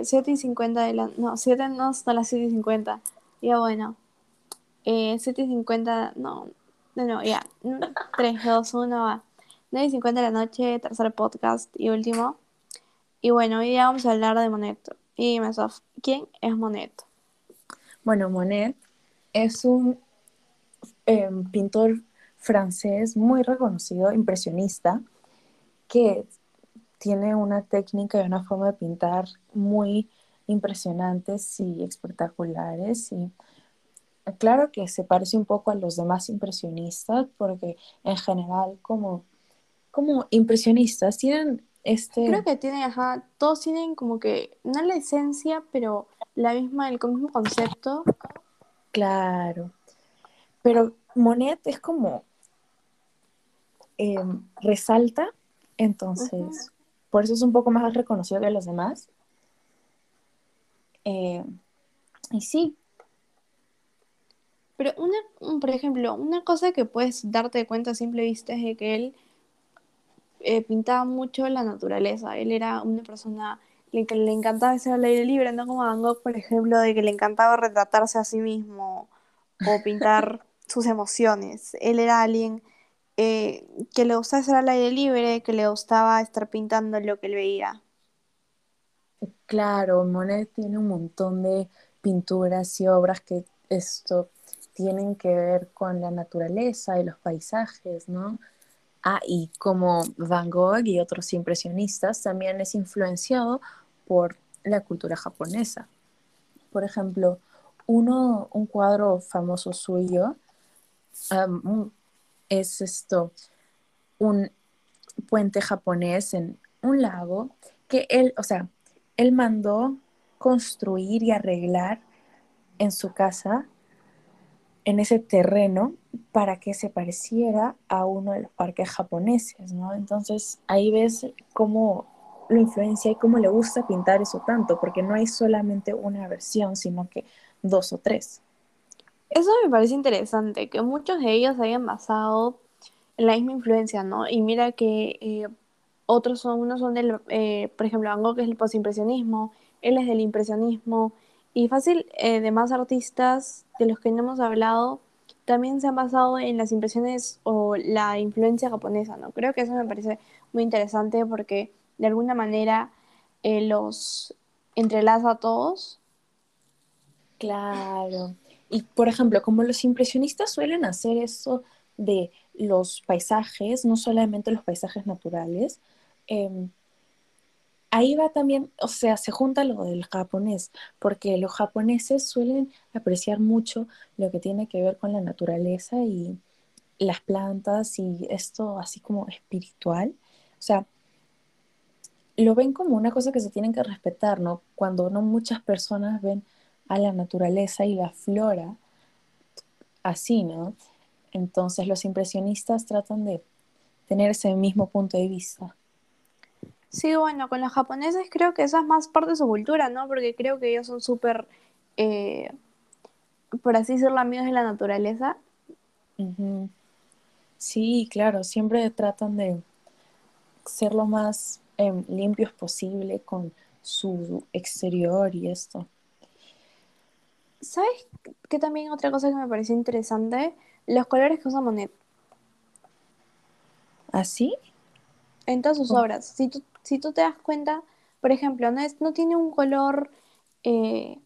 eh, 7 y 50 de la... No, 7 no hasta las 7 y 50. Ya bueno. Eh, 7 y 50... No, no, no, ya. 3, 2, 1, va. 9 y 50 de la noche, tercer podcast y último. Y bueno, hoy ya vamos a hablar de Monet. Y Mesof, ¿quién es Monet? Bueno, Monet es un eh, pintor francés muy reconocido, impresionista, que tiene una técnica y una forma de pintar muy impresionantes y espectaculares. Y claro que se parece un poco a los demás impresionistas, porque en general como, como impresionistas tienen este... Creo que tienen, ajá, todos tienen como que, no la esencia, pero la misma, el mismo concepto. Claro. Pero Monet es como em, resalta, entonces, eso es un poco más reconocido que los demás. Eh, y sí. Pero una, por ejemplo, una cosa que puedes darte cuenta a simple vista es de que él eh, pintaba mucho la naturaleza. Él era una persona que le encantaba estar al aire libre, no como Van Gogh, por ejemplo, de que le encantaba retratarse a sí mismo o pintar sus emociones. Él era alguien eh, que le gustaba estar al aire libre, que le gustaba estar pintando lo que él veía. Claro, Monet tiene un montón de pinturas y obras que esto tienen que ver con la naturaleza y los paisajes, ¿no? Ah, y como Van Gogh y otros impresionistas, también es influenciado por la cultura japonesa. Por ejemplo, uno, un cuadro famoso suyo es esto, un puente japonés en un lago que él, o sea, él mandó construir y arreglar en su casa, en ese terreno, para que se pareciera a uno de los parques japoneses, ¿no? Entonces ahí ves cómo lo influencia y cómo le gusta pintar eso tanto, porque no hay solamente una versión, sino que dos o tres. Eso me parece interesante, que muchos de ellos hayan basado en la misma influencia, ¿no? Y mira que eh, otros son, unos son del, eh, por ejemplo, Van Gogh es el postimpresionismo, él es del impresionismo, y fácil, eh, de más artistas de los que no hemos hablado, también se han basado en las impresiones o la influencia japonesa, ¿no? Creo que eso me parece muy interesante porque de alguna manera los entrelaza a todos. Claro. Y por ejemplo, como los impresionistas suelen hacer eso de los paisajes, no solamente los paisajes naturales, em, ahí va también, o sea, se junta lo del japonés, porque los japoneses suelen apreciar mucho lo que tiene que ver con la naturaleza y las plantas y esto así como espiritual. O sea, lo ven como una cosa que se tienen que respetar, ¿no? Cuando no muchas personas ven a la naturaleza y la flora así, ¿no? Entonces los impresionistas tratan de tener ese mismo punto de vista. Sí, bueno, con los japoneses creo que esa es más parte de su cultura, ¿no? Porque creo que ellos son súper, eh, por así decirlo, amigos de la naturaleza. Sí, claro, siempre tratan de ser lo más em, limpios posible con su exterior y esto. ¿Sabes qué también otra cosa que me pareció interesante? Los colores que usa Monet. ¿Así? ¿Ah, en todas sus obras. Si tú, si tú te das cuenta, por ejemplo, no, es, no tiene un color eh,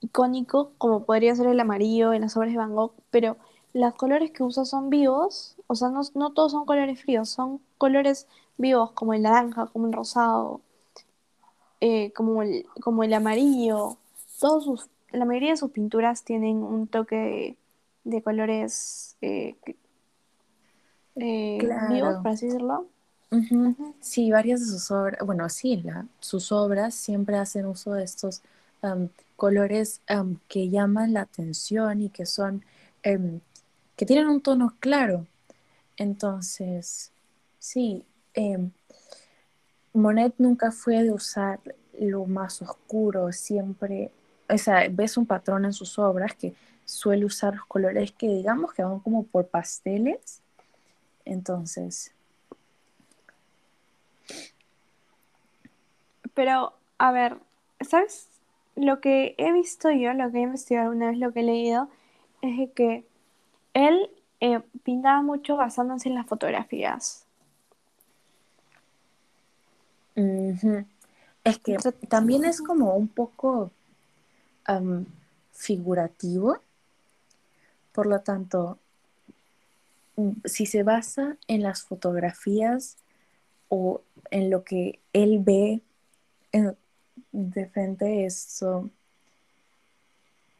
icónico como podría ser el amarillo en las obras de Van Gogh, pero los colores que usa son vivos, o sea, no, no todos son colores fríos, son colores vivos como el naranja, como el rosado, eh, como, el, como el amarillo. Todos sus la mayoría de sus pinturas tienen un toque de, colores eh, eh, vivos, por así decirlo. Sí, varias de sus obras, bueno, sí, sus obras siempre hacen uso de estos colores que llaman la atención y que son, em, que tienen un tono claro. Entonces, sí, em, Monet nunca fue de usar lo más oscuro, siempre o sea, ves un patrón en sus obras que suele usar los colores que digamos que van como por pasteles. Entonces. Pero, a ver, ¿sabes? Lo que he visto yo, lo que he investigado una vez, lo que he leído, es que él eh, pintaba mucho basándose en las fotografías. Es que también es como un poco figurativo, por lo tanto, mm, si se basa en las fotografías o en lo que él ve de frente, eso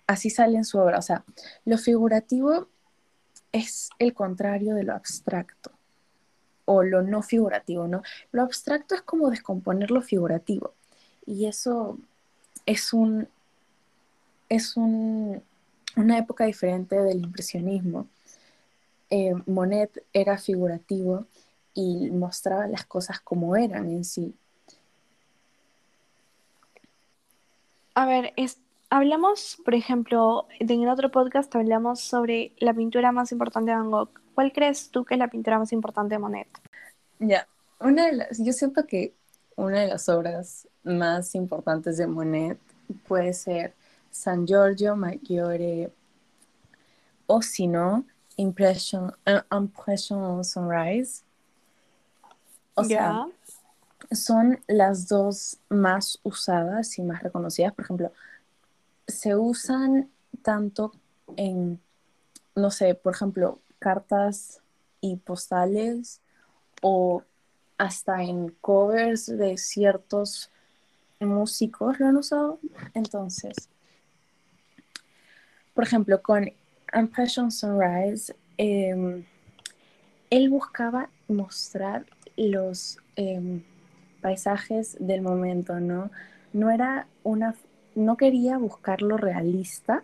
así sale en su obra. O sea, lo figurativo es el contrario de lo abstracto o lo no figurativo, ¿no? Lo abstracto es como descomponer lo figurativo y eso es un es un, una época diferente del impresionismo. Eh, Monet era figurativo y mostraba las cosas como eran en sí. A ver, es, hablamos, por ejemplo, en el otro podcast hablamos sobre la pintura más importante de Van Gogh. ¿Cuál crees tú que es la pintura más importante de Monet? Ya, una de las, yo siento que una de las obras más importantes de Monet puede ser San Giorgio Maggiore o si no, Impression, uh, Impression Sunrise. O sea, son las dos más usadas y más reconocidas. Por ejemplo, se usan tanto en, no sé, por ejemplo, cartas y postales o hasta en covers de ciertos músicos lo han usado. Entonces, por ejemplo, con Impression Sunrise, em, él buscaba mostrar los em, paisajes del momento, ¿no? No era una, no quería buscarlo realista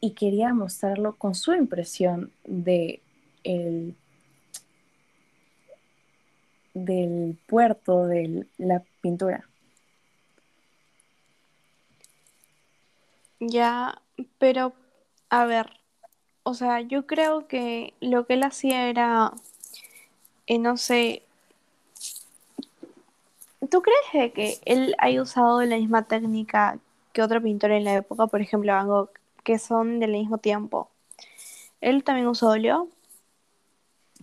y quería mostrarlo con su impresión de el, del puerto, de la pintura. Ya, pero, a ver, o sea, yo creo que lo que él hacía era, eh, no sé, ¿tú crees que él haya usado la misma técnica que otro pintor en la época, por ejemplo Van Gogh, que son del mismo tiempo? ¿Él también usó óleo?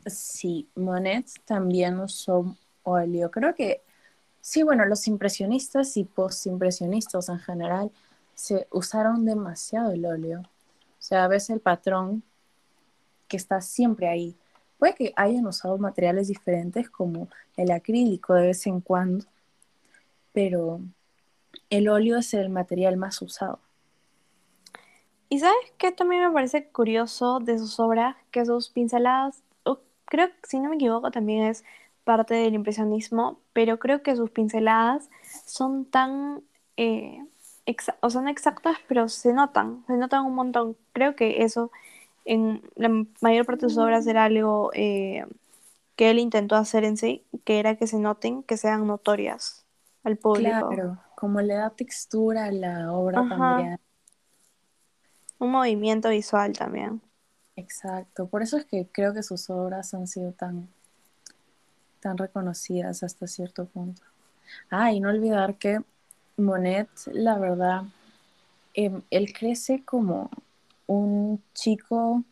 Sí, Monet también usó óleo. Creo que sí, bueno, los impresionistas y postimpresionistas en general se usaron demasiado el óleo. O sea, ves el patrón que está siempre ahí. Puede que hayan usado materiales diferentes como el acrílico de vez en cuando, pero el óleo es el material más usado. Y sabes qué también me parece curioso de sus obras, que sus pinceladas, creo que si no me equivoco también es parte del impresionismo, pero creo que sus pinceladas son tan eh, o son exactas, pero se notan, se notan un montón. Creo que eso en la mayor parte de sus obras era algo eh, que él intentó hacer en sí, que era que se noten, que sean notorias al público. Claro, como le da textura a la obra también. Un movimiento visual también. Exacto, por eso es que creo que sus obras han sido tan, tan reconocidas hasta cierto punto. Ah, y no olvidar que Monet, la verdad, em, él crece como un chico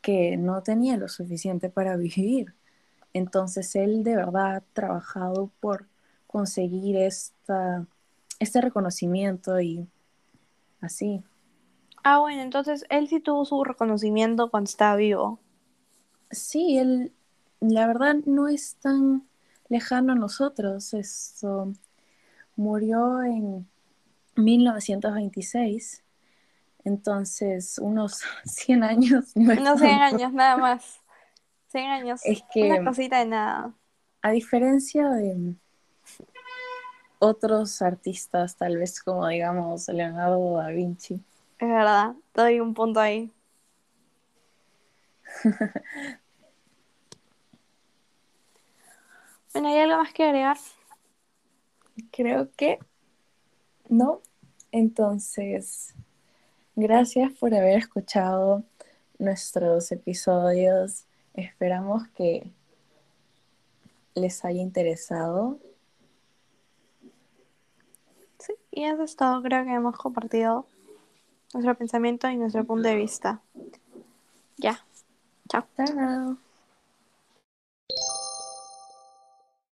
que no tenía lo suficiente para vivir. Entonces él de verdad ha trabajado por conseguir esta, este reconocimiento y así. Ah, bueno, entonces él sí tuvo su reconocimiento cuando estaba vivo. Sí, él, la verdad, no es tan lejano a nosotros. Eso murió en 1926, entonces unos 100 años. unos 100 años, nada más. 100 años. Es que, una cosita de nada. A diferencia de otros artistas, tal vez como digamos Leonardo da Vinci. Es verdad, doy un punto ahí. bueno, ¿hay algo más que agregar? Creo que no. Entonces, gracias por haber escuchado nuestros episodios. Esperamos que les haya interesado. Sí. Y eso es todo, creo que hemos compartido nuestro pensamiento y nuestro punto de vista. Ya, chao. Chao.